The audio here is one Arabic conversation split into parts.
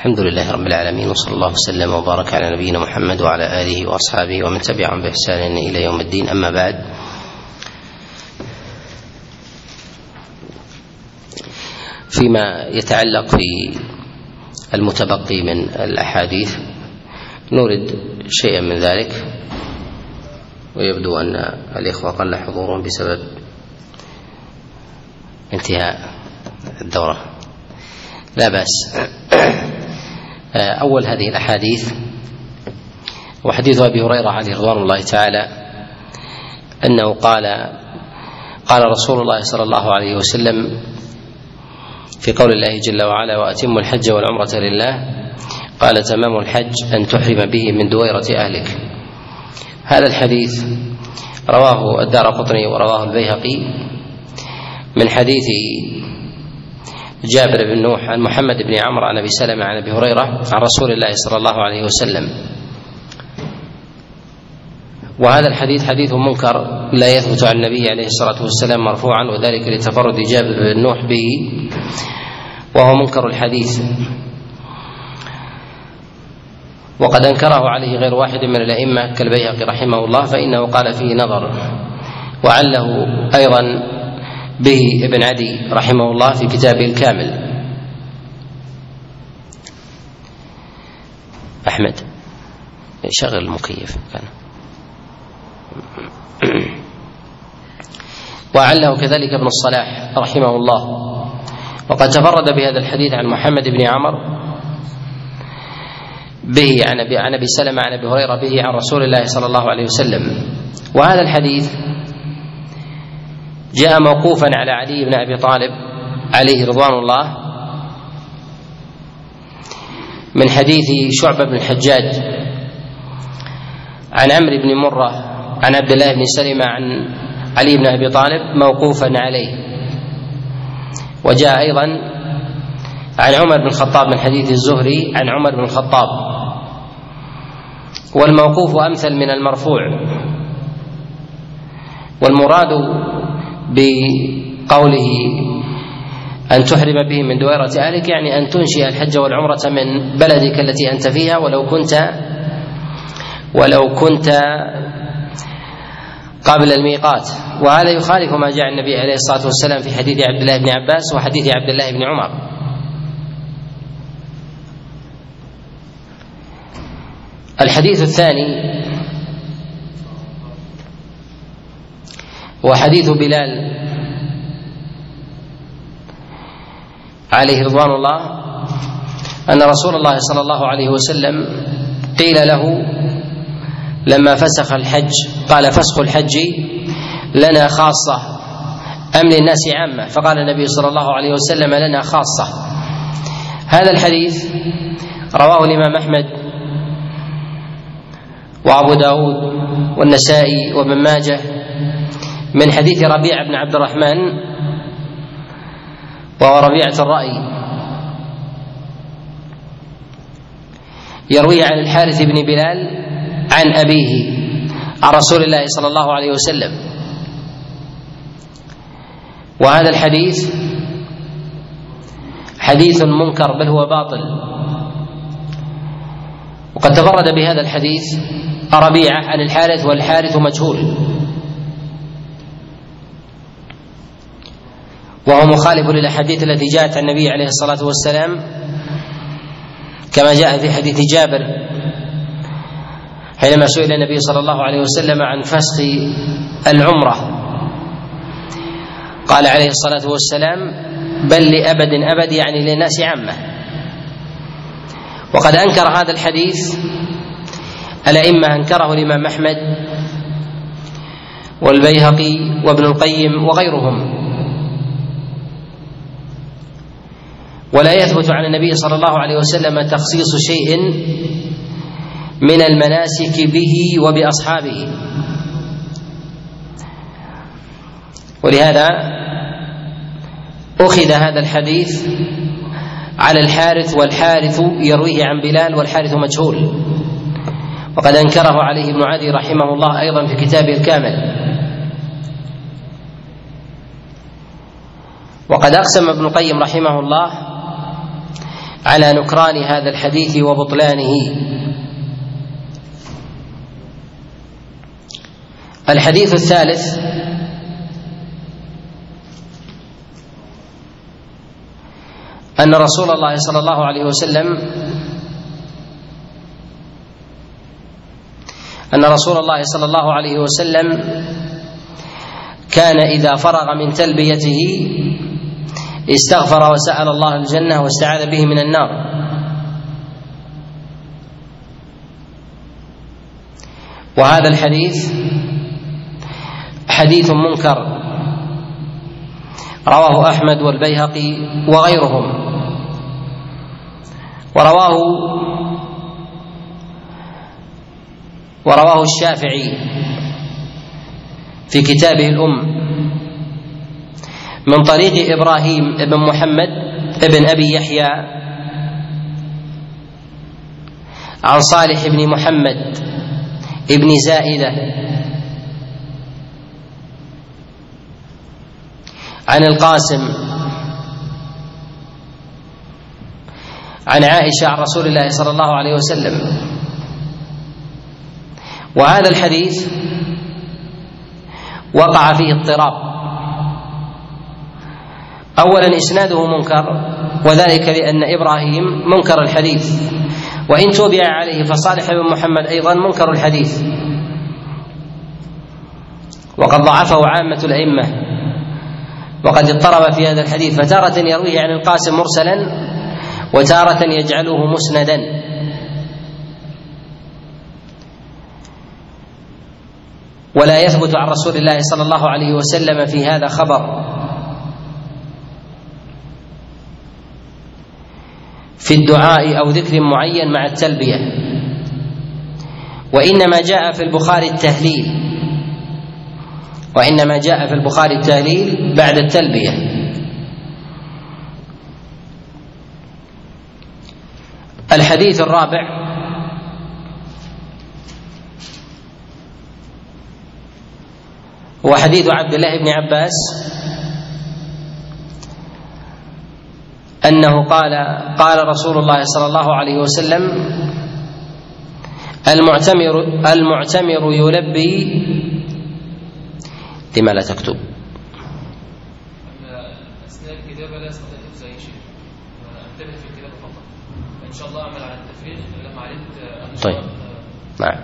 الحمد لله رب العالمين وصلى الله وسلم وبارك على نبينا محمد وعلى آله وأصحابه ومن تبعهم بإحسان إلى يوم الدين. أما بعد فيما يتعلق في المتبقي من الأحاديث نورد شيئا من ذلك ويبدو أن الإخوة قل حضورهم بسبب انتهاء الدورة. لا بأس. أول هذه الأحاديث. وحديث أبي هريرة عليه رضوان الله تعالى أنه قال قال رسول الله صلى الله عليه وسلم في قول الله جل وعلا وأتموا الحج والعمرة لله. قال تمام الحج أن تحرم به من دويرة أهلك. هذا الحديث رواه الدار قطني ورواه البيهقي من حديث جابر بن نوح عن محمد بن عمرو عن أبي سلمة عن أبي هريرة عن رسول الله صلى الله عليه وسلم. وهذا الحديث حديث منكر لا يثبت عن النبي عليه الصلاة والسلام مرفوعا وذلك لتفرد جابر بن نوح به وهو منكر الحديث. وقد أنكره عليه غير واحد من الأئمة كالبيهقي رحمه الله فإنه قال فيه نظر. وعله أيضا به ابن عدي رحمه الله في كتابه الكامل. أحمد شغل المكيف. كان وعله كذلك ابن الصلاح رحمه الله. وقد تفرد بهذا الحديث عن محمد بن عمر به عن أبي عن أبي سلمة عن أبي هريرة به عن رسول الله صلى الله عليه وسلم. وهذا الحديث جاء موقوفا على علي بن أبي طالب عليه رضوان الله من حديث شعبة بن الحجاج عن عمرو بن مرة عن عبد الله بن سلمة عن علي بن أبي طالب موقوفا عليه. وجاء أيضا عن عمر بن الخطاب من حديث الزهري عن عمر بن الخطاب. والموقوف أمثل من المرفوع. والمراد بقوله أن تحرم به من دويرة أهلك يعني أن تنشئ الحج والعمرة من بلدك التي أنت فيها ولو كنت ولو كنت قبل الميقات. وهذا يخالف ما جاء النبي عليه الصلاة والسلام في حديث عبد الله بن عباس وحديث عبد الله بن عمر. الحديث الثاني وحديث بلال عليه رضوان الله أن رسول الله صلى الله عليه وسلم قيل له لما فسخ الحج قال فسخ الحج لنا خاصة أم للناس عامة؟ فقال النبي صلى الله عليه وسلم لنا خاصة. هذا الحديث رواه الإمام أحمد وأبو داود والنسائي وابن ماجه من حديث ربيع بن عبد الرحمن وهو ربيعة الرأي يرويه عن الحارث بن بلال عن أبيه عن رسول الله صلى الله عليه وسلم. وهذا الحديث حديث منكر بل هو باطل. وقد تفرد بهذا الحديث ربيعة عن الحارث والحارث مجهول. وهو مخالف للأحاديث التي جاءت عن النبي عليه الصلاة والسلام كما جاء في حديث جابر حينما سئل النبي صلى الله عليه وسلم عن فسخ العمرة. قال عليه الصلاة والسلام بل لأبد أبد يعني للناس عامه وقد أنكر هذا الحديث الأئمة أنكره الإمام أحمد والبيهقي وابن القيم وغيرهم. ولا يثبت عن النبي صلى الله عليه وسلم تخصيص شيء من المناسك به وبأصحابه. ولهذا أخذ هذا الحديث على الحارث والحارث يرويه عن بلال والحارث مجهول. وقد أنكره عليه ابن عدي رحمه الله أيضا في كتابه الكامل. وقد أقسم ابن القيم رحمه الله على نكران هذا الحديث وبطلانه. الحديث الثالث. أن رسول الله صلى الله عليه وسلم أن رسول الله صلى الله عليه وسلم كان إذا فرغ من تلبيته استغفر وسأل الله الجنة واستعاذ به من النار. وهذا الحديث حديث منكر. رواه أحمد والبيهقي وغيرهم. ورواه ورواه الشافعي في كتابه الأم. من طريق إبراهيم بن محمد بن أبي يحيى عن صالح بن محمد بن زائدة عن القاسم عن عائشة عن رسول الله صلى الله عليه وسلم. وهذا الحديث وقع فيه اضطراب. اولا إسناده منكر وذلك لأن إبراهيم منكر الحديث. وإن توبع عليه فصالح بن محمد أيضا منكر الحديث. وقد ضعفه عامة الأئمة. وقد اضطرب في هذا الحديث فتارة يرويه عن القاسم مرسلا وتارة يجعله مسندا. ولا يثبت عن رسول الله صلى الله عليه وسلم في هذا خبر. في الدعاء أو ذكر معين مع التلبية. وإنما جاء في البخاري التهليل. وإنما جاء في البخاري التهليل بعد التلبية. الحديث الرابع. هو حديث عبد الله بن عباس. أنه قال قال رسول الله صلى الله عليه وسلم المعتمر المعتمر يلبي لما لا تكتب. اثناء الكتابه لا استطيع انتبه في فقط شاء الله اعمل على التفريغ طيب نعم.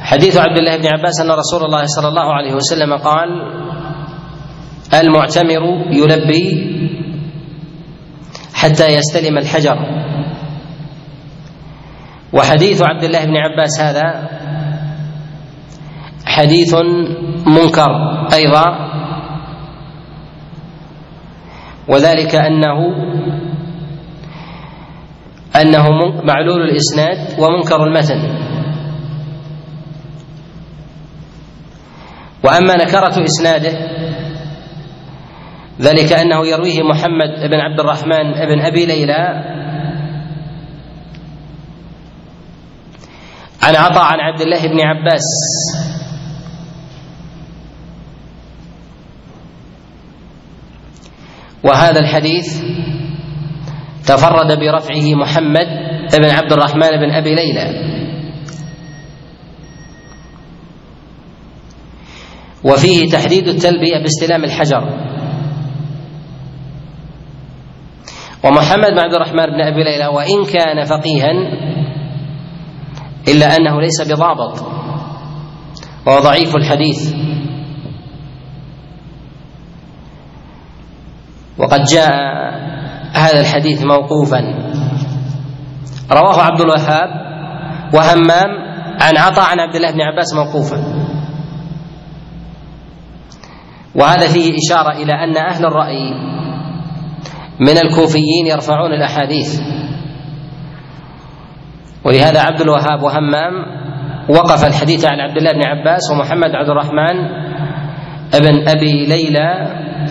حديث عبد الله بن عباس أن رسول الله صلى الله عليه وسلم قال المعتمر يلبي حتى يستلم الحجر. وحديث عبد الله بن عباس هذا حديث منكر أيضا وذلك أنه أنه معلول الإسناد ومنكر المتن. وأما نكرة إسناده ذلك أنه يرويه محمد بن عبد الرحمن بن أبي ليلى. عن عطاء عن عبد الله بن عباس. وهذا الحديث تفرد برفعه محمد بن عبد الرحمن بن أبي ليلى. وفيه تحديد التلبية باستلام الحجر. ومحمد بن عبد الرحمن بن أبي ليلى وإن كان فقيها إلا أنه ليس بضابط. وهو ضعيف الحديث. وقد جاء هذا الحديث موقوفا. رواه عبد الوهاب وهمام عن عطاء عن عبد الله بن عباس موقوفا. وهذا فيه إشارة إلى أن أهل الرأي من الكوفيين يرفعون الأحاديث. ولهذا عبد الوهاب وهمام وقف الحديث عن عبد الله بن عباس ومحمد عبد الرحمن ابن أبي ليلى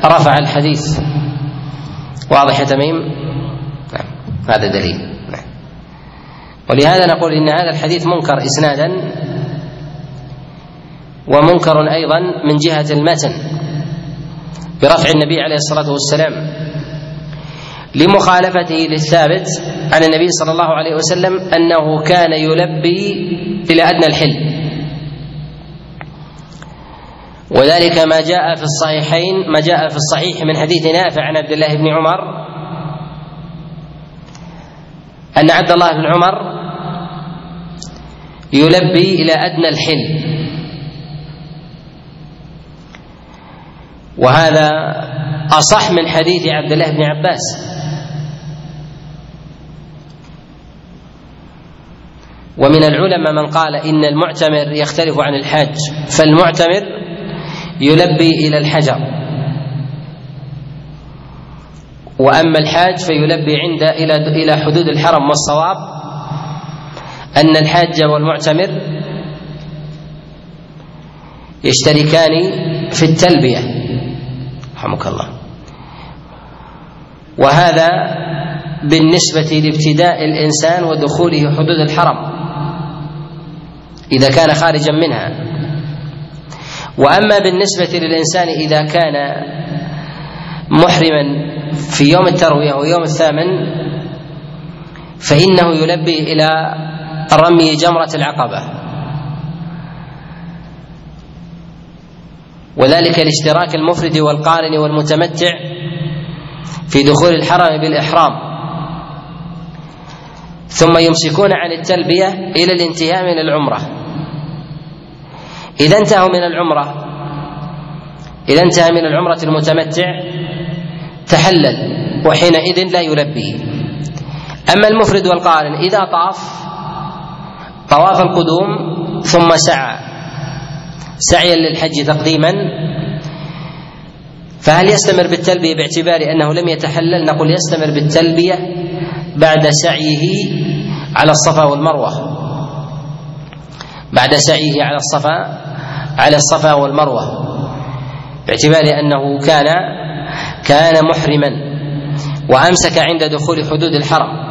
رفع الحديث. واضح يا تميم؟ نعم هذا دليل. نعم. ولهذا نقول إن هذا الحديث منكر إسنادا ومنكر أيضا من جهة المتن برفع النبي عليه الصلاة والسلام. لمخالفته للثابت عن النبي صلى الله عليه وسلم أنه كان يلبي إلى أدنى الحل وذلك ما جاء في الصحيحين ما جاء في الصحيح من حديث نافع عن عبد الله بن عمر أن عبد الله بن عمر يلبي إلى أدنى الحل وهذا أصح من حديث عبد الله بن عباس. ومن العلماء من قال إن المعتمر يختلف عن الحاج فالمعتمر يلبي إلى الحجر. وأما الحاج فيلبي عند إلى إلى حدود الحرم والصواب. أن الحاج والمعتمر يشتركان في التلبية. رحمك الله. وهذا بالنسبة لابتداء الإنسان ودخوله حدود الحرم. إذا كان خارجا منها. وأما بالنسبة للإنسان إذا كان محرما في يوم التروية ويوم الثامن فإنه يلبي إلى رمي جمرة العقبة. وذلك لاشتراك المفرد والقارن والمتمتع في دخول الحرم بالإحرام. ثم يمسكون عن التلبية إلى الانتهاء من العمرة. إذا انتهوا من العمرة إذا انتهى من العمرة المتمتع تحلل وحينئذ لا يلبي. أما المفرد والقارن إذا طاف طواف القدوم ثم سعى. سعيا للحج تقديما. فهل يستمر بالتلبية باعتبار أنه لم يتحلل؟ نقول يستمر بالتلبية بعد سعيه على الصفا والمروة. بعد سعيه على الصفا على الصفا والمروة. باعتبار أنه كان كان محرما وأمسك عند دخول حدود الحرم.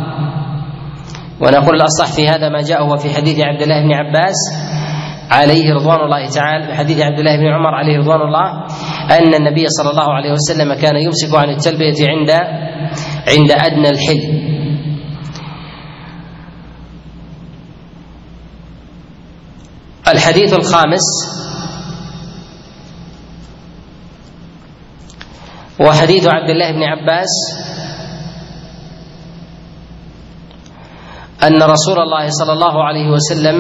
ونقول الأصح في هذا ما جاء هو في حديث عبد الله بن عباس عليه رضوان الله تعالى في حديث عبد الله بن عمر عليه رضوان الله أن النبي صلى الله عليه وسلم كان يمسك عن التلبية عند عند أدنى الحل. الحديث الخامس هو حديث عبد الله بن عباس أن رسول الله صلى الله عليه وسلم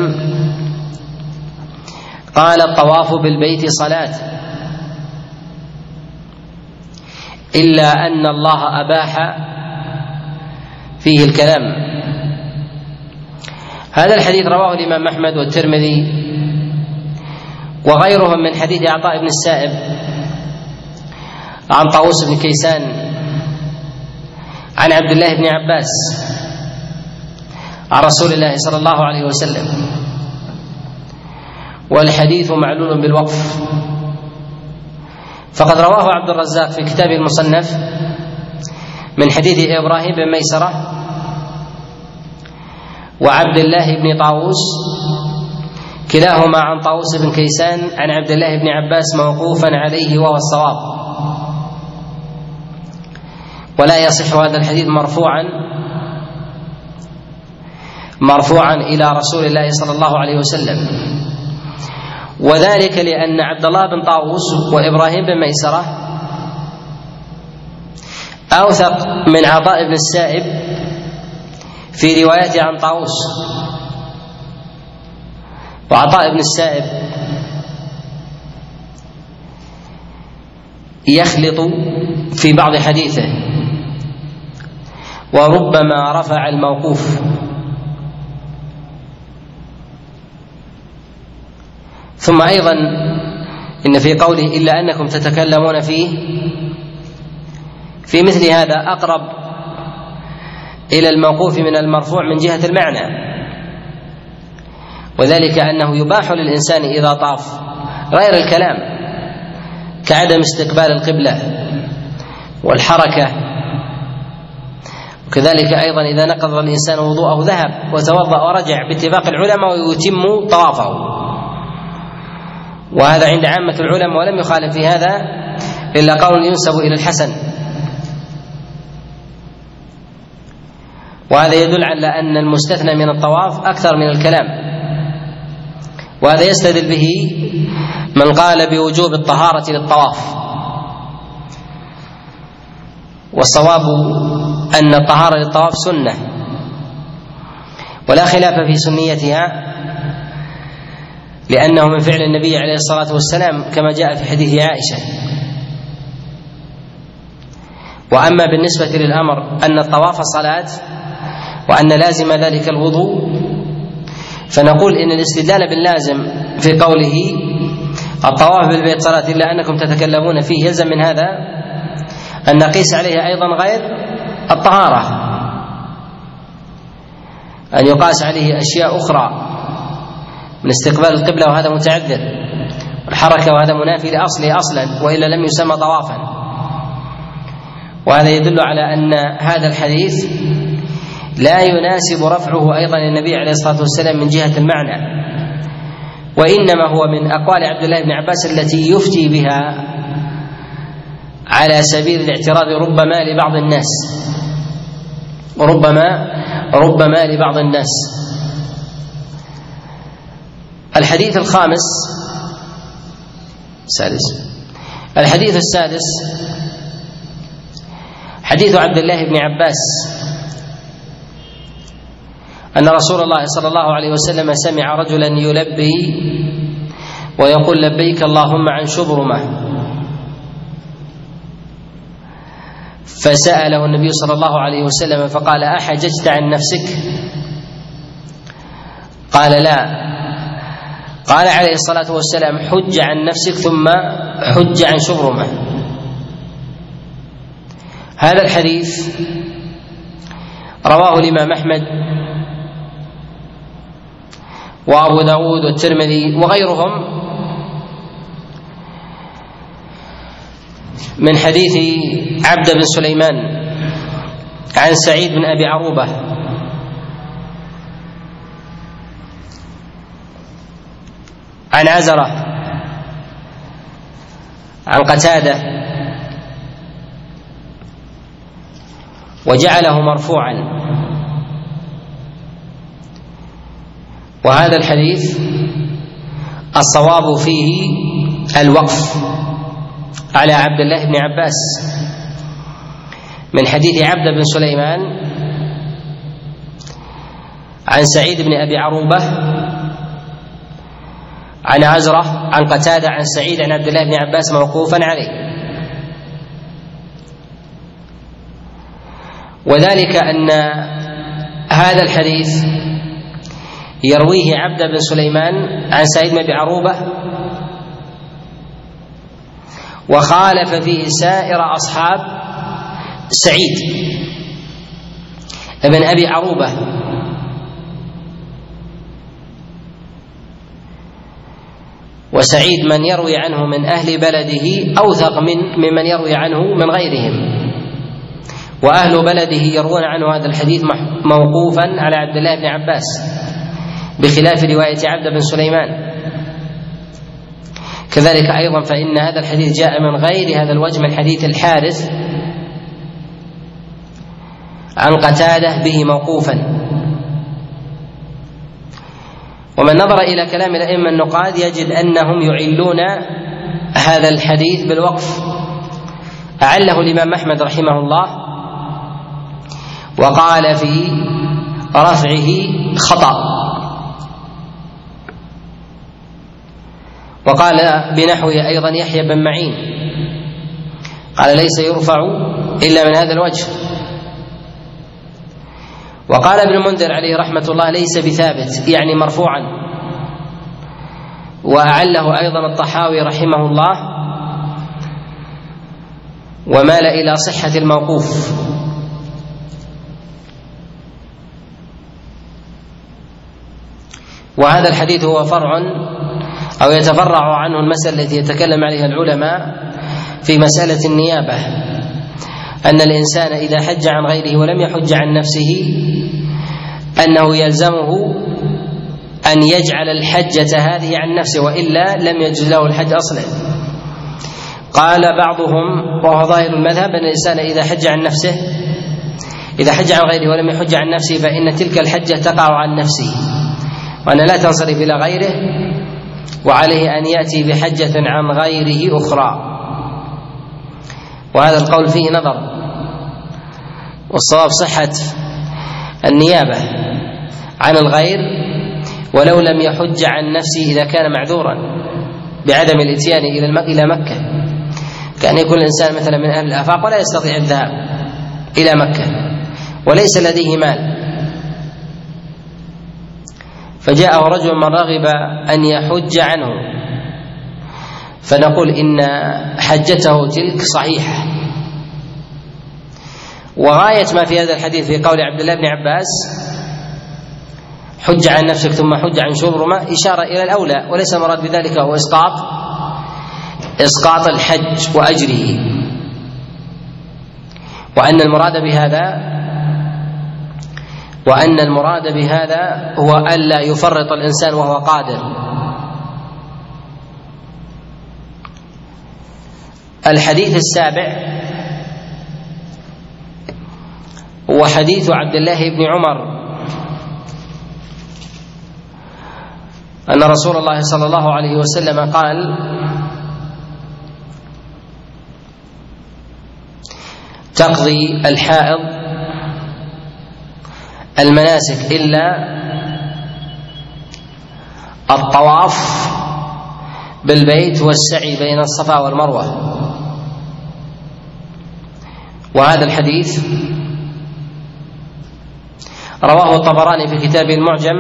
قال الطواف بالبيت صلاة إلا أن الله أباح فيه الكلام. هذا الحديث رواه الإمام أحمد والترمذي وغيرهم من حديث عطاء بن السائب عن طاووس بن كيسان عن عبد الله بن عباس عن رسول الله صلى الله عليه وسلم. والحديث معلول بالوقف. فقد رواه عبد الرزاق في كتابه المصنف من حديث إبراهيم بن ميسرة وعبد الله بن طاووس كلاهما عن طاووس بن كيسان عن عبد الله بن عباس موقوفا عليه وهو الصواب. ولا يصح هذا الحديث مرفوعا مرفوعا إلى رسول الله صلى الله عليه وسلم. وذلك لأن عبد الله بن طاووس وإبراهيم بن ميسرة أوثق من عطاء بن السائب في روايته عن طاووس. وعطاء بن السائب يخلط في بعض حديثه وربما رفع الموقوف. ثم أيضا إن في قوله إلا أنكم تتكلمون فيه في مثل هذا أقرب إلى الموقوف من المرفوع من جهة المعنى. وذلك أنه يباح للإنسان إذا طاف غير الكلام كعدم استقبال القبلة والحركة. وكذلك أيضا إذا نقض الإنسان وضوءه ذهب وتوضأ ورجع باتفاق العلماء ويتم طوافه. وهذا عند عامة العلماء ولم يخالف في هذا إلا قول ينسب إلى الحسن. وهذا يدل على أن المستثنى من الطواف أكثر من الكلام. وهذا يستدل به من قال بوجوب الطهارة للطواف. والصواب أن الطهارة للطواف سنة. ولا خلاف في سنيتها لأنه من فعل النبي عليه الصلاة والسلام كما جاء في حديث عائشة. وأما بالنسبة للأمر أن الطواف صلاة وأن لازم ذلك الوضوء فنقول إن الاستدلال باللازم في قوله الطواف بالبيت صلاة إلا أنكم تتكلمون فيه يلزم من هذا أن نقيس عليه أيضا غير الطهارة. أن يقاس عليه أشياء أخرى من استقبال القبلة وهذا متعذر. الحركة وهذا منافي لأصله أصلا وإلا لم يسمى طوافا. وهذا يدل على أن هذا الحديث لا يناسب رفعه أيضا النبي عليه الصلاة والسلام من جهة المعنى وإنما هو من أقوال عبد الله بن عباس التي يفتي بها على سبيل الاعتراض ربما لبعض الناس ربما ربما لبعض الناس. الحديث الخامس السادس الحديث السادس حديث عبد الله بن عباس. أن رسول الله صلى الله عليه وسلم سمع رجلا يلبي ويقول لبيك اللهم عن شبرمة. فسأله النبي صلى الله عليه وسلم فقال أحججت عن نفسك؟ قال لا. قال عليه الصلاة والسلام حج عن نفسك ثم حج عن شبرمة. هذا الحديث رواه الإمام أحمد وأبو داود والترمذي وغيرهم. من حديث عبد بن سليمان عن سعيد بن أبي عروبة. عن عزرة. عن قتادة. وجعله مرفوعا. وهذا الحديث الصواب فيه الوقف على عبد الله بن عباس من حديث عبد بن سليمان عن سعيد بن أبي عروبة عن عزرة عن قتادة عن سعيد عن عبد الله بن عباس موقوفا عليه. وذلك أن هذا الحديث يرويه عبد بن سليمان عن سعيد بن أبي عروبة وخالف فيه سائر أصحاب سعيد ابن أبي عروبة. وسعيد من يروي عنه من أهل بلده أوثق من ممن يروي عنه من غيرهم. وأهل بلده يروون عنه هذا الحديث موقوفا على عبد الله بن عباس. بخلاف رواية عبد بن سليمان. كذلك أيضا فإن هذا الحديث جاء من غير هذا الوجه من حديث الحارث عن قتادة به موقوفا. ومن نظر إلى كلام الأئمة النقاد يجد أنهم يعلون هذا الحديث بالوقف. أعله الإمام أحمد رحمه الله وقال في رفعه خطأ. وقال بنحوه أيضا يحيى بن معين. قال ليس يرفع إلا من هذا الوجه. وقال ابن المنذر عليه رحمة الله ليس بثابت يعني مرفوعا. وأعله أيضا الطحاوي رحمه الله. ومال إلى صحة الموقوف. وهذا الحديث هو فرع أو يتفرع عنه المسألة التي يتكلم عليها العلماء في مسألة النيابة أن الإنسان إذا حج عن غيره ولم يحج عن نفسه أنه يلزمه أن يجعل الحجة هذه عن نفسه وإلا لم يجز له الحج أصلا. قال بعضهم وهو ظاهر المذهب أن الإنسان إذا حج عن نفسه إذا حج عن غيره ولم يحج عن نفسه فإن تلك الحجة تقع عن نفسه وأن لا تنصرف إلى غيره. وعليه أن يأتي بحجة عن غيره أخرى. وهذا القول فيه نظر. والصواب صحة النيابة عن الغير ولو لم يحج عن نفسه إذا كان معذورا بعدم الإتيان إلى إلى مكة. كأن يكون الإنسان مثلا من أهل الآفاق ولا يستطيع الذهاب إلى مكة وليس لديه مال. فجاءه رجل من رغب أن يحج عنه. فنقول إن حجته تلك صحيحة. وغاية ما في هذا الحديث في قول عبد الله بن عباس حج عن نفسك ثم حج عن شبرمة إشارة إلى الأولى وليس المراد بذلك هو إسقاط إسقاط الحج وأجره. وأن المراد بهذا وأن المراد بهذا هو ألا يفرط الإنسان وهو قادر. الحديث السابع هو حديث عبد الله بن عمر. أن رسول الله صلى الله عليه وسلم قال تقضي الحائض المناسك إلا الطواف بالبيت والسعي بين الصفا والمروة. وهذا الحديث رواه الطبراني في كتابه المعجم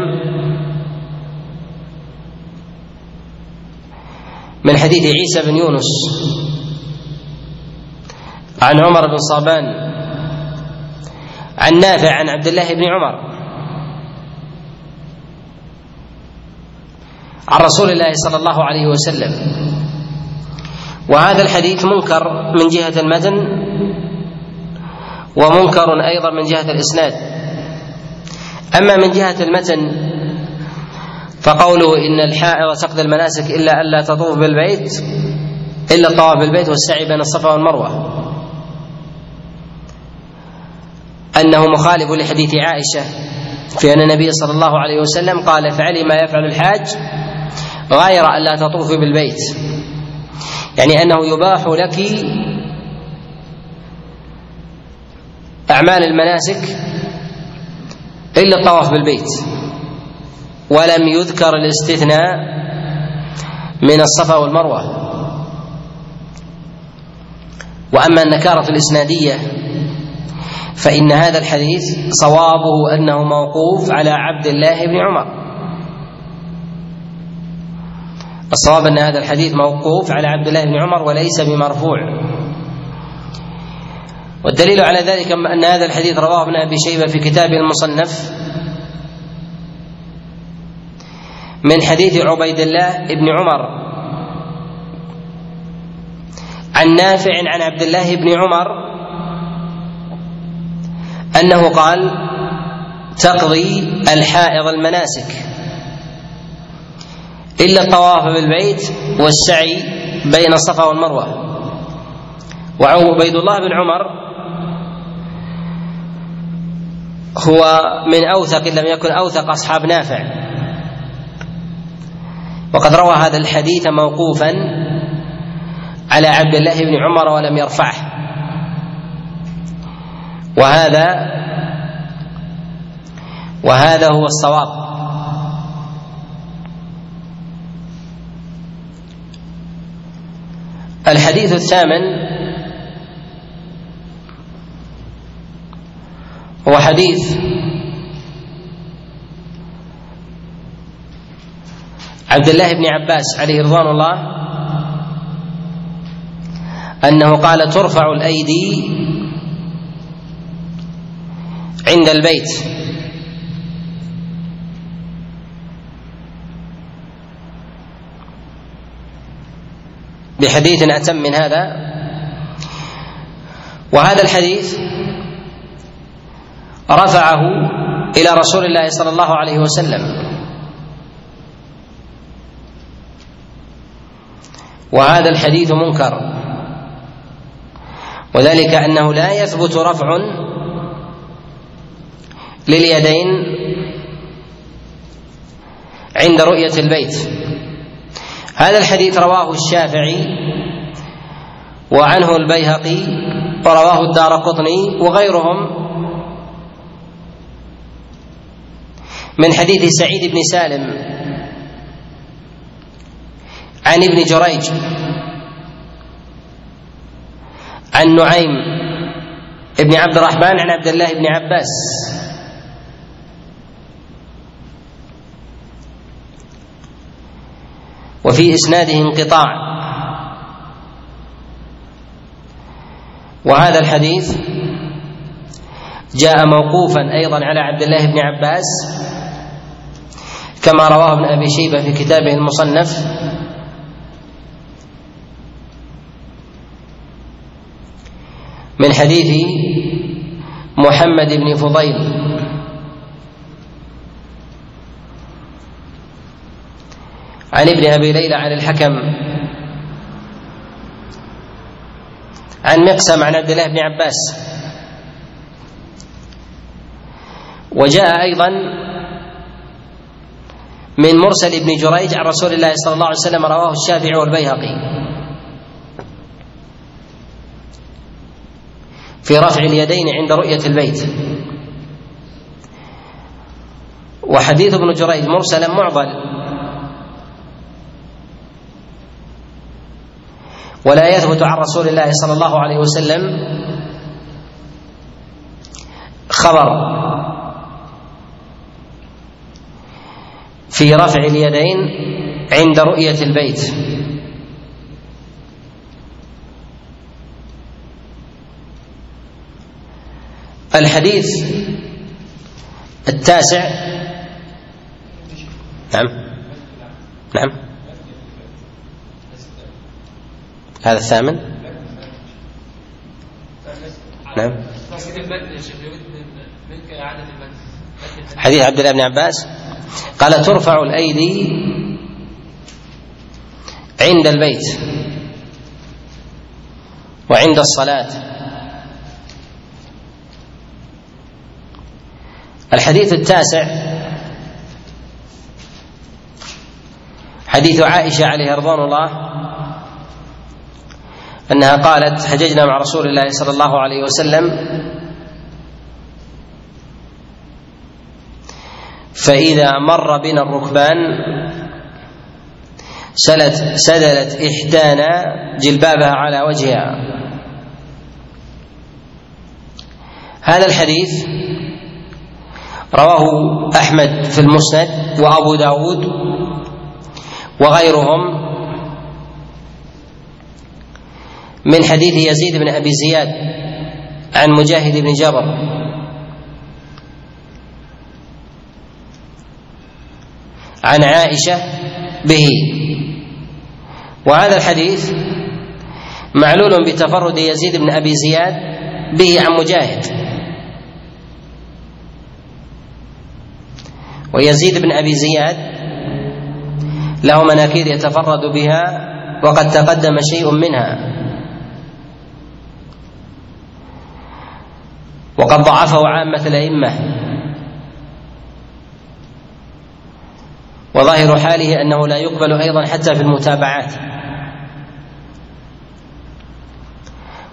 من حديث عيسى بن يونس عن عمر بن صابان عن نافع عن عبد الله بن عمر. عن رسول الله صلى الله عليه وسلم. وهذا الحديث منكر من جهة المتن ومنكر أيضا من جهة الإسناد. أما من جهة المتن فقوله إن الحائض تقضي المناسك إلا ألا تطوف بالبيت إلا الطواف بالبيت والسعي بين الصفا والمروة. أنه مخالف لحديث عائشة في أن النبي صلى الله عليه وسلم قال افعلي ما يفعل الحاج غير أن لا تطوفي بالبيت. يعني أنه يباح لك أعمال المناسك إلا الطواف بالبيت ولم يذكر الاستثناء من الصفا والمروة. وأما النكارة الإسنادية فإن هذا الحديث صوابه أنه موقوف على عبد الله بن عمر. الصواب أن هذا الحديث موقوف على عبد الله بن عمر وليس بمرفوع. والدليل على ذلك أن هذا الحديث رواه ابن أبي شيبة في كتابه المصنف من حديث عبيد الله بن عمر عن نافع عن عبد الله بن عمر أنه قال تقضي الحائض المناسك. إلا الطواف بالبيت والسعي بين الصفا والمروة. وعبيد الله بن عمر هو من أوثق إن لم يكن أوثق أصحاب نافع. وقد روى هذا الحديث موقوفا على عبد الله بن عمر ولم يرفعه. وهذا وهذا هو الصواب. الحديث الثامن هو حديث عبد الله بن عباس عليه رضوان الله أنه قال ترفع الأيدي عند البيت. بحديث أتم من هذا. وهذا الحديث رفعه إلى رسول الله صلى الله عليه وسلم. وهذا الحديث منكر. وذلك أنه لا يثبت رفع لليدين عند رؤية البيت. هذا الحديث رواه الشافعي وعنه البيهقي ورواه الدار قطني وغيرهم من حديث سعيد بن سالم عن ابن جريج عن نعيم ابن عبد الرحمن عن عبد الله بن عباس وفي إسناده انقطاع. وهذا الحديث جاء موقوفا أيضا على عبد الله بن عباس كما رواه ابن أبي شيبة في كتابه المصنف. من حديث محمد بن فضيل عن ابن أبي ليلى عن الحكم. عن مقسم عن عبد الله بن عباس. وجاء أيضا من مرسل ابن جريج عن رسول الله صلى الله عليه وسلم رواه الشافعي والبيهقي. في رفع اليدين عند رؤية البيت. وحديث ابن جريج مرسلا معضل ولا يثبت عن رسول الله صلى الله عليه وسلم خبر في رفع اليدين عند رؤية البيت. الحديث التاسع. نعم. نعم. هذا الثامن؟ نعم. حديث عبد الله بن عباس. قال ترفع الأيدي عند البيت وعند الصلاة. الحديث التاسع. حديث عائشة عليه رضوان الله. أنها قالت حججنا مع رسول الله صلى الله عليه وسلم. فإذا مر بنا الركبان سلت سدلت إحدانا جلبابها على وجهها. هذا الحديث رواه أحمد في المسند وأبو داود وغيرهم من حديث يزيد بن أبي زياد عن مجاهد بن جبر. عن عائشة به. وهذا الحديث معلول بتفرد يزيد بن أبي زياد به عن مجاهد. ويزيد بن أبي زياد له مناكير يتفرد بها وقد تقدم شيء منها. وقد ضعفه عامة الأئمة. وظاهر حاله أنه لا يقبل أيضا حتى في المتابعات.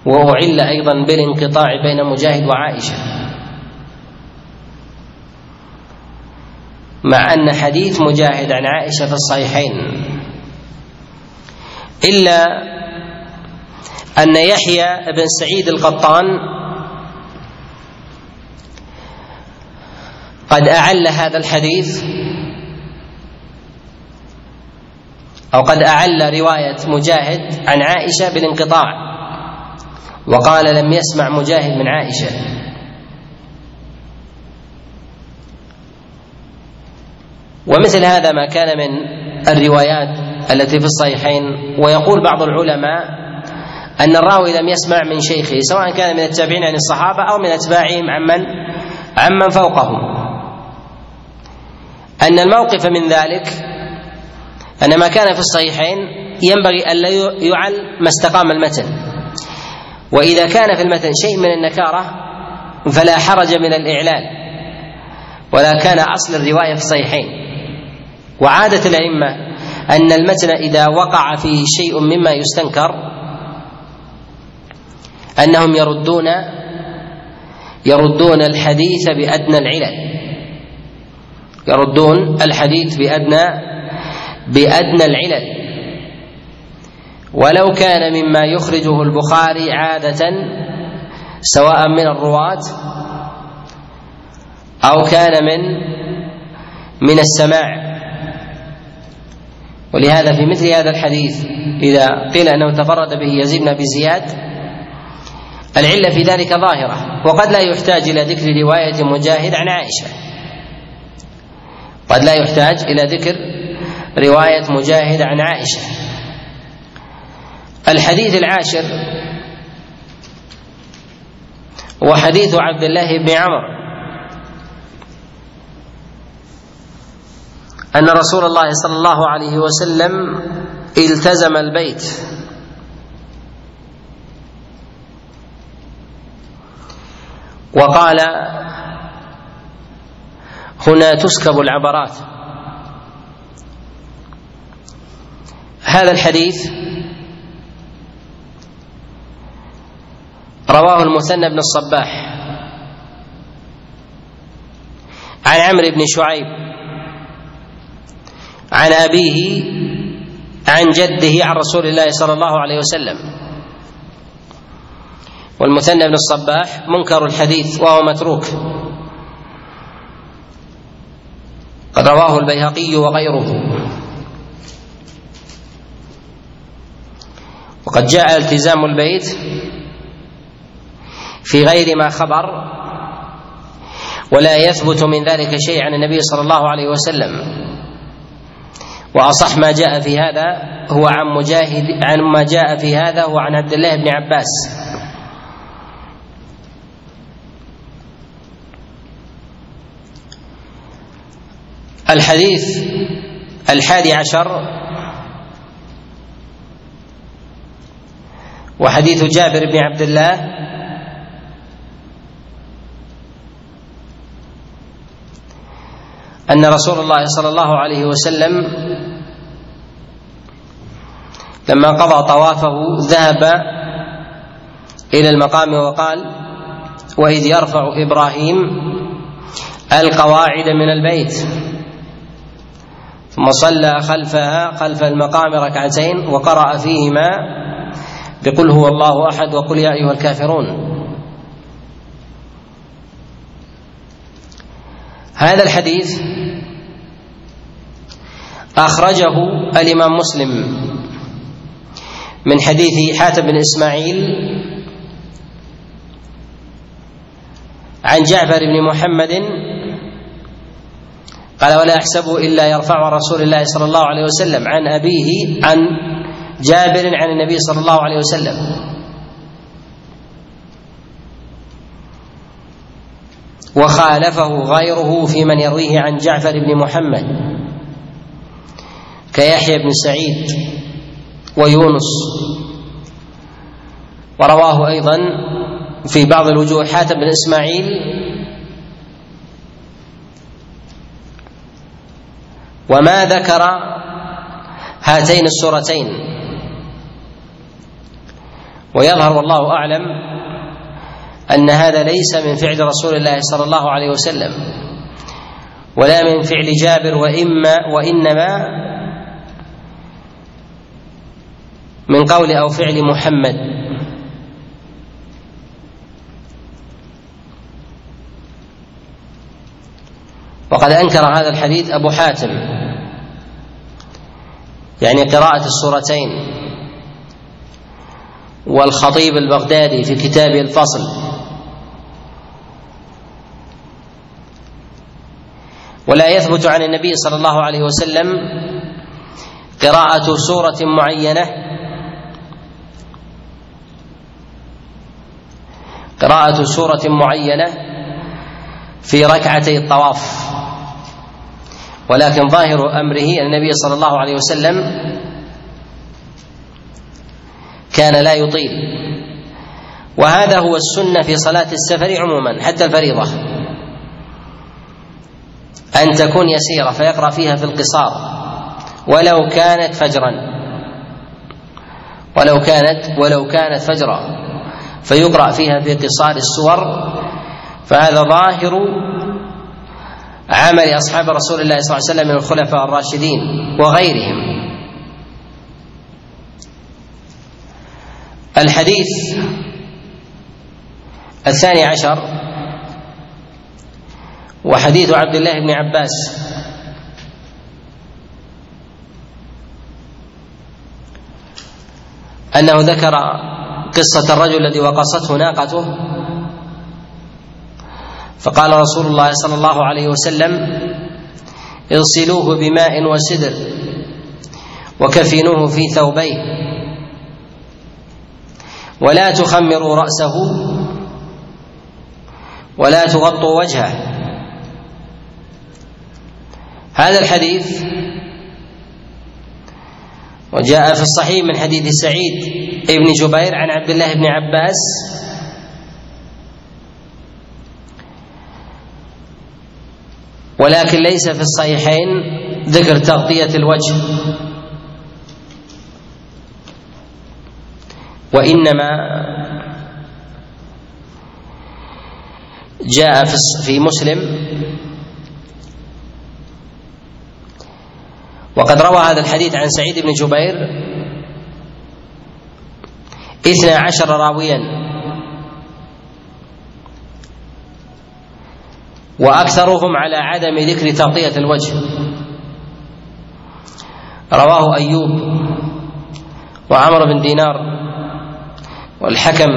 وأعل أيضا بالانقطاع بين مجاهد وعائشة. مع أن حديث مجاهد عن عائشة في الصحيحين إلا أن يحيى بن سعيد القطان قد أعل هذا الحديث أو قد أعل رواية مجاهد عن عائشة بالانقطاع وقال لم يسمع مجاهد من عائشة. ومثل هذا ما كان من الروايات التي في الصحيحين ويقول بعض العلماء أن الراوي لم يسمع من شيخه سواء كان من التابعين عن الصحابة أو من أتباعهم عمن عمن فوقهم. أن الموقف من ذلك أن ما كان في الصحيحين ينبغي ألا يعل ما استقام المتن. وإذا كان في المتن شيء من النكارة فلا حرج من الإعلان ولا كان أصل الرواية في الصحيحين. وعادة الأئمة أن المتن إذا وقع فيه شيء مما يستنكر أنهم يردون يردون الحديث بأدنى العلل. يردون الحديث بادنى بأدنى العلل. ولو كان مما يخرجه البخاري عادة سواء من الرواة أو كان من من السماع. ولهذا في مثل هذا الحديث إذا قيل أنه تفرد به يزيد بن أبي زياد العلة في ذلك ظاهرة وقد لا يحتاج إلى ذكر رواية مجاهد عن عائشة. قد لا يحتاج إلى ذكر رواية مجاهد عن عائشة. الحديث العاشر هو حديث عبد الله بن عمرو أن رسول الله صلى الله عليه وسلم التزم البيت. وقال هنا تسكب العبرات. هذا الحديث رواه المثنى بن الصباح عن عمرو بن شعيب عن أبيه عن جده عن رسول الله صلى الله عليه وسلم. والمثنى بن الصباح منكر الحديث وهو متروك. قد رواه البيهقي وغيره. وقد جاء التزام البيت في غير ما خبر ولا يثبت من ذلك شيء عن النبي صلى الله عليه وسلم. وأصح ما جاء في هذا هو عن مجاهد عن ما جاء في هذا هو عن عبد الله بن عباس. الحديث الحادي عشر وحديث جابر بن عبد الله أن رسول الله صلى الله عليه وسلم لما قضى طوافه ذهب إلى المقام وقال وإذ يرفع إبراهيم القواعد من البيت ثم صلى خلفها خلف المقام ركعتين وقرأ فيهما بقل هو الله أحد وقل يا أيها الكافرون. هذا الحديث أخرجه الإمام مسلم من حديث حاتم بن إسماعيل عن جعفر بن محمد قال ولا أحسبه إلا يرفع رسول الله صلى الله عليه وسلم عن أبيه عن جابر عن النبي صلى الله عليه وسلم. وخالفه غيره في من يرويه عن جعفر بن محمد كيحيى بن سعيد ويونس. ورواه أيضا في بعض الوجوه حاتم بن إسماعيل وما ذكر هاتين السورتين. ويظهر والله أعلم أن هذا ليس من فعل رسول الله صلى الله عليه وسلم ولا من فعل جابر وإما وإنما من قول أو فعل محمد. وقد أنكر هذا الحديث أبو حاتم. يعني قراءة السورتين. والخطيب البغدادي في كتابه الفصل. ولا يثبت عن النبي صلى الله عليه وسلم قراءة سورة معينة. قراءة سورة معينة في ركعتي الطواف. ولكن ظاهر أمره أن النبي صلى الله عليه وسلم كان لا يطيل. وهذا هو السنة في صلاة السفر عموما حتى الفريضة. أن تكون يسيرة فيقرأ فيها في القصار. ولو كانت فجرا. ولو كانت ولو كانت فجرا. فيقرأ فيها في قصار السور فهذا ظاهر عمل أصحاب رسول الله صلى الله عليه وسلم من الخلفاء الراشدين وغيرهم. الحديث الثاني عشر وحديث عبد الله بن عباس. أنه ذكر قصة الرجل الذي وقصته ناقته. فقال رسول الله صلى الله عليه وسلم اغسلوه بماء وسدر وكفنوه في ثوبيه. ولا تخمروا رأسه ولا تغطوا وجهه. هذا الحديث وجاء في الصحيح من حديث سعيد بن جبير عن عبد الله بن عباس ولكن ليس في الصحيحين ذكر تغطية الوجه. وإنما جاء في مسلم. وقد روى هذا الحديث عن سعيد بن جبير. اثنا عشر راويا. وأكثرهم على عدم ذكر تغطية الوجه. رواه أيوب وعمر بن دينار والحكم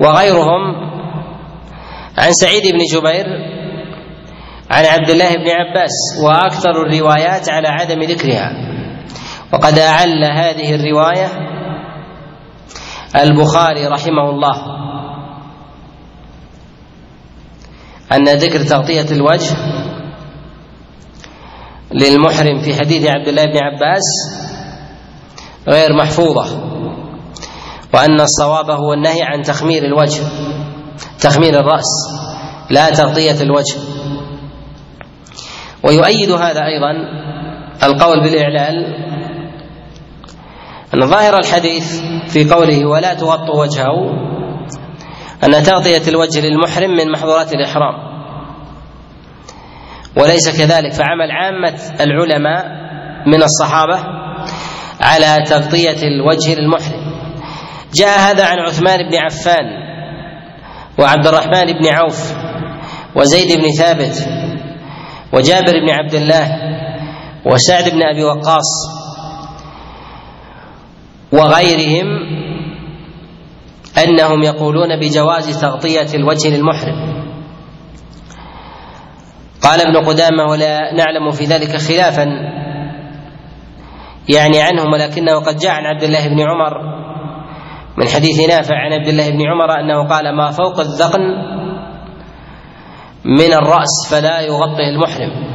وغيرهم عن سعيد بن جبير عن عبد الله بن عباس وأكثر الروايات على عدم ذكرها. وقد أعل هذه الرواية البخاري رحمه الله. أن ذكر تغطية الوجه للمحرم في حديث عبد الله بن عباس غير محفوظة وأن الصواب هو النهي عن تخمير الوجه تخمير الرأس لا تغطية الوجه. ويؤيد هذا أيضا القول بالإعلال أن ظاهر الحديث في قوله ولا تغطوا وجهه أن تغطية الوجه للمحرم من محظورات الإحرام. وليس كذلك فعمل عامة العلماء من الصحابة على تغطية الوجه للمحرم. جاء هذا عن عثمان بن عفان وعبد الرحمن بن عوف وزيد بن ثابت وجابر بن عبد الله وسعد بن أبي وقاص وغيرهم أنهم يقولون بجواز تغطية الوجه للمحرم. قال ابن قدامة ولا نعلم في ذلك خلافا. يعني عنهم ولكنه قد جاء عن عبد الله بن عمر من حديث نافع عن عبد الله بن عمر أنه قال ما فوق الذقن من الرأس فلا يغطي المحرم.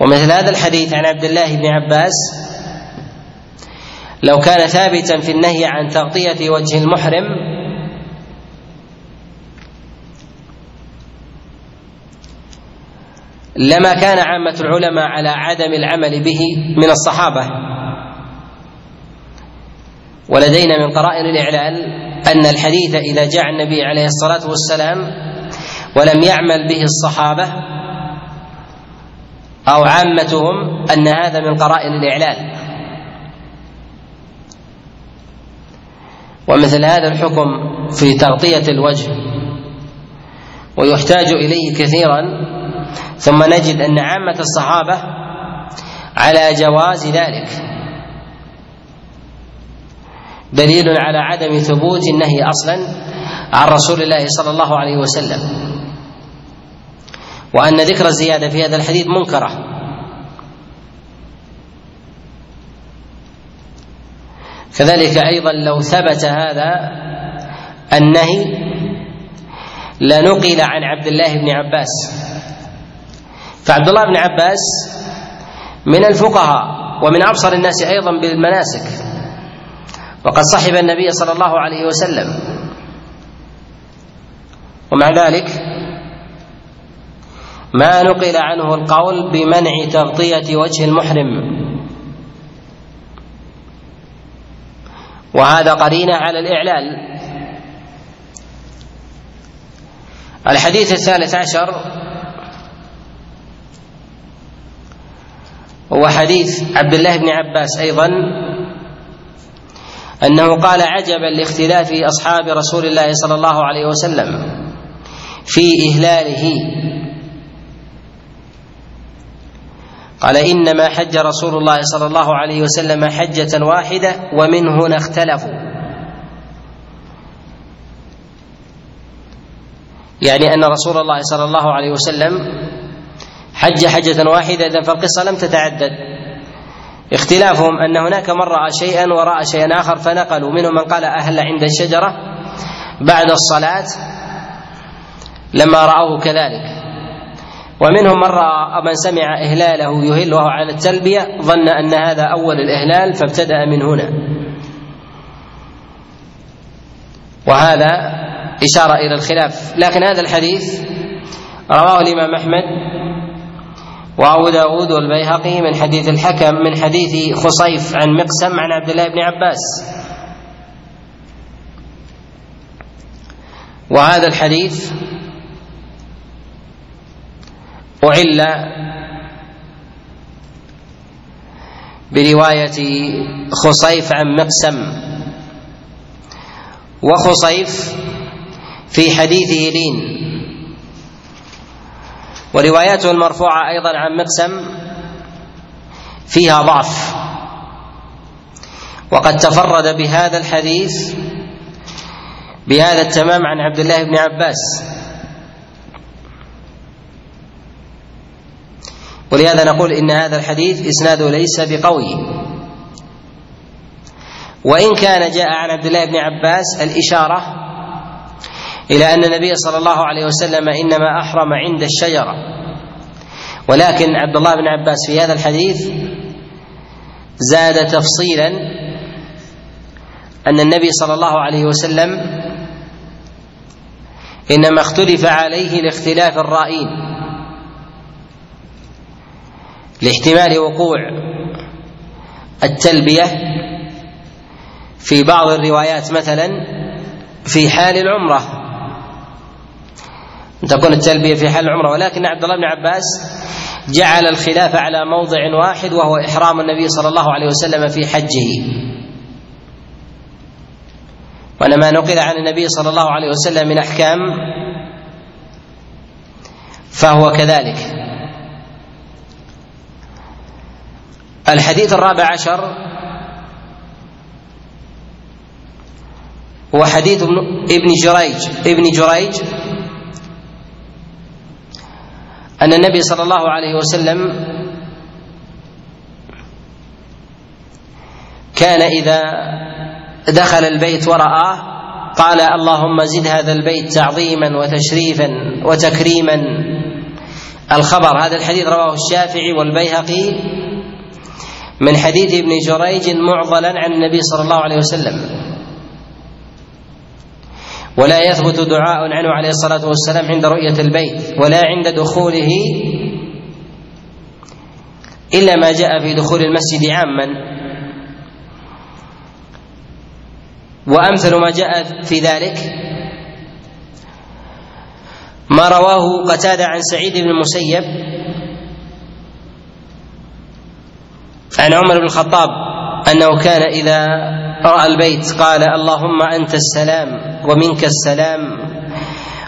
ومثل هذا الحديث عن عبد الله بن عباس لو كان ثابتا في النهي عن تغطية وجه المحرم لما كان عامة العلماء على عدم العمل به من الصحابة. ولدينا من قرائن الإعلال أن الحديث إذا جاء النبي عليه الصلاة والسلام ولم يعمل به الصحابة أو عامتهم أن هذا من قرائن الإعلال ومثل هذا الحكم في تغطية الوجه ويحتاج إليه كثيرا ثم نجد أن عامة الصحابة على جواز ذلك. دليل على عدم ثبوت النهي أصلا عن رسول الله صلى الله عليه وسلم وأن ذكر الزيادة في هذا الحديث منكرة. كذلك أيضا لو ثبت هذا النهي لنقل عن عبد الله بن عباس. فعبد الله بن عباس من الفقهاء ومن أبصر الناس أيضا بالمناسك. وقد صحب النبي صلى الله عليه وسلم. ومع ذلك ما نقل عنه القول بمنع تغطية وجه المحرم. وهذا قرينة على الإعلال الحديث الثالث عشر هو حديث عبد الله بن عباس أيضا أنه قال عجبا لاختلاف أصحاب رسول الله صلى الله عليه وسلم في إهلاله قال إنما حج رسول الله صلى الله عليه وسلم حجة واحدة ومن هنا اختلفوا. يعني أن رسول الله صلى الله عليه وسلم حج حجة واحدة إذا فالقصة لم تتعدد. اختلافهم أن هناك من رأى شيئا ورأى شيئا آخر فنقلوا. منهم من قال أهل عند الشجرة بعد الصلاة لما رأوه كذلك. ومنهم من رأى من سمع إهلاله يهل وهو على التلبية ظن أن هذا أول الإهلال فابتدأ من هنا. وهذا إشارة إلى الخلاف. لكن هذا الحديث رواه الإمام أحمد وأبو داود والبيهقي من حديث الحكم من حديث خصيف عن مقسم عن عبد الله بن عباس. وهذا الحديث أعل برواية خصيف عن مقسم وخصيف في حديثه لين ورواياته المرفوعة أيضا عن مقسم فيها ضعف وقد تفرد بهذا الحديث بهذا التمام عن عبد الله بن عباس. ولهذا نقول إن هذا الحديث اسناده ليس بقوي. وإن كان جاء عن عبد الله بن عباس الإشارة إلى أن النبي صلى الله عليه وسلم إنما أحرم عند الشجرة. ولكن عبد الله بن عباس في هذا الحديث زاد تفصيلا أن النبي صلى الله عليه وسلم إنما اختلف عليه لاختلاف الرائين لاحتمال وقوع التلبية في بعض الروايات مثلا في حال العمرة. تكون التلبية في حال العمرة. ولكن عبد الله بن عباس جعل الخلاف على موضع واحد وهو إحرام النبي صلى الله عليه وسلم في حجه. وان ما نقل عن النبي صلى الله عليه وسلم من أحكام فهو كذلك. الحديث الرابع عشر هو حديث ابن جريج ابن جريج. أن النبي صلى الله عليه وسلم كان إذا دخل البيت ورآه قال اللهم زد هذا البيت تعظيما وتشريفا وتكريما. الخبر هذا الحديث رواه الشافعي والبيهقي. من حديث ابن جريج معضلا عن النبي صلى الله عليه وسلم. ولا يثبت دعاء عنه عليه الصلاة والسلام عند رؤية البيت ولا عند دخوله إلا ما جاء في دخول المسجد عاما. وأمثل ما جاء في ذلك ما رواه قتادة عن سعيد بن المسيب عن عمر بن الخطاب أنه كان إذا رأى البيت قال اللهم أنت السلام ومنك السلام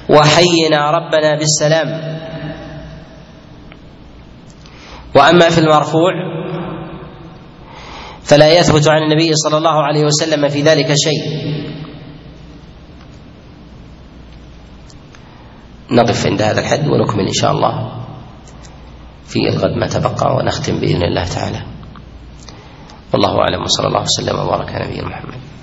وحينا ربنا بالسلام. وأما في المرفوع فلا يثبت عن النبي صلى الله عليه وسلم في ذلك شيء. نقف عند هذا الحد ونكمل إن شاء الله في الغد ما تبقى ونختم بإذن الله تعالى. والله أعلم وصلى الله وسلم وبارك على نبينا محمد.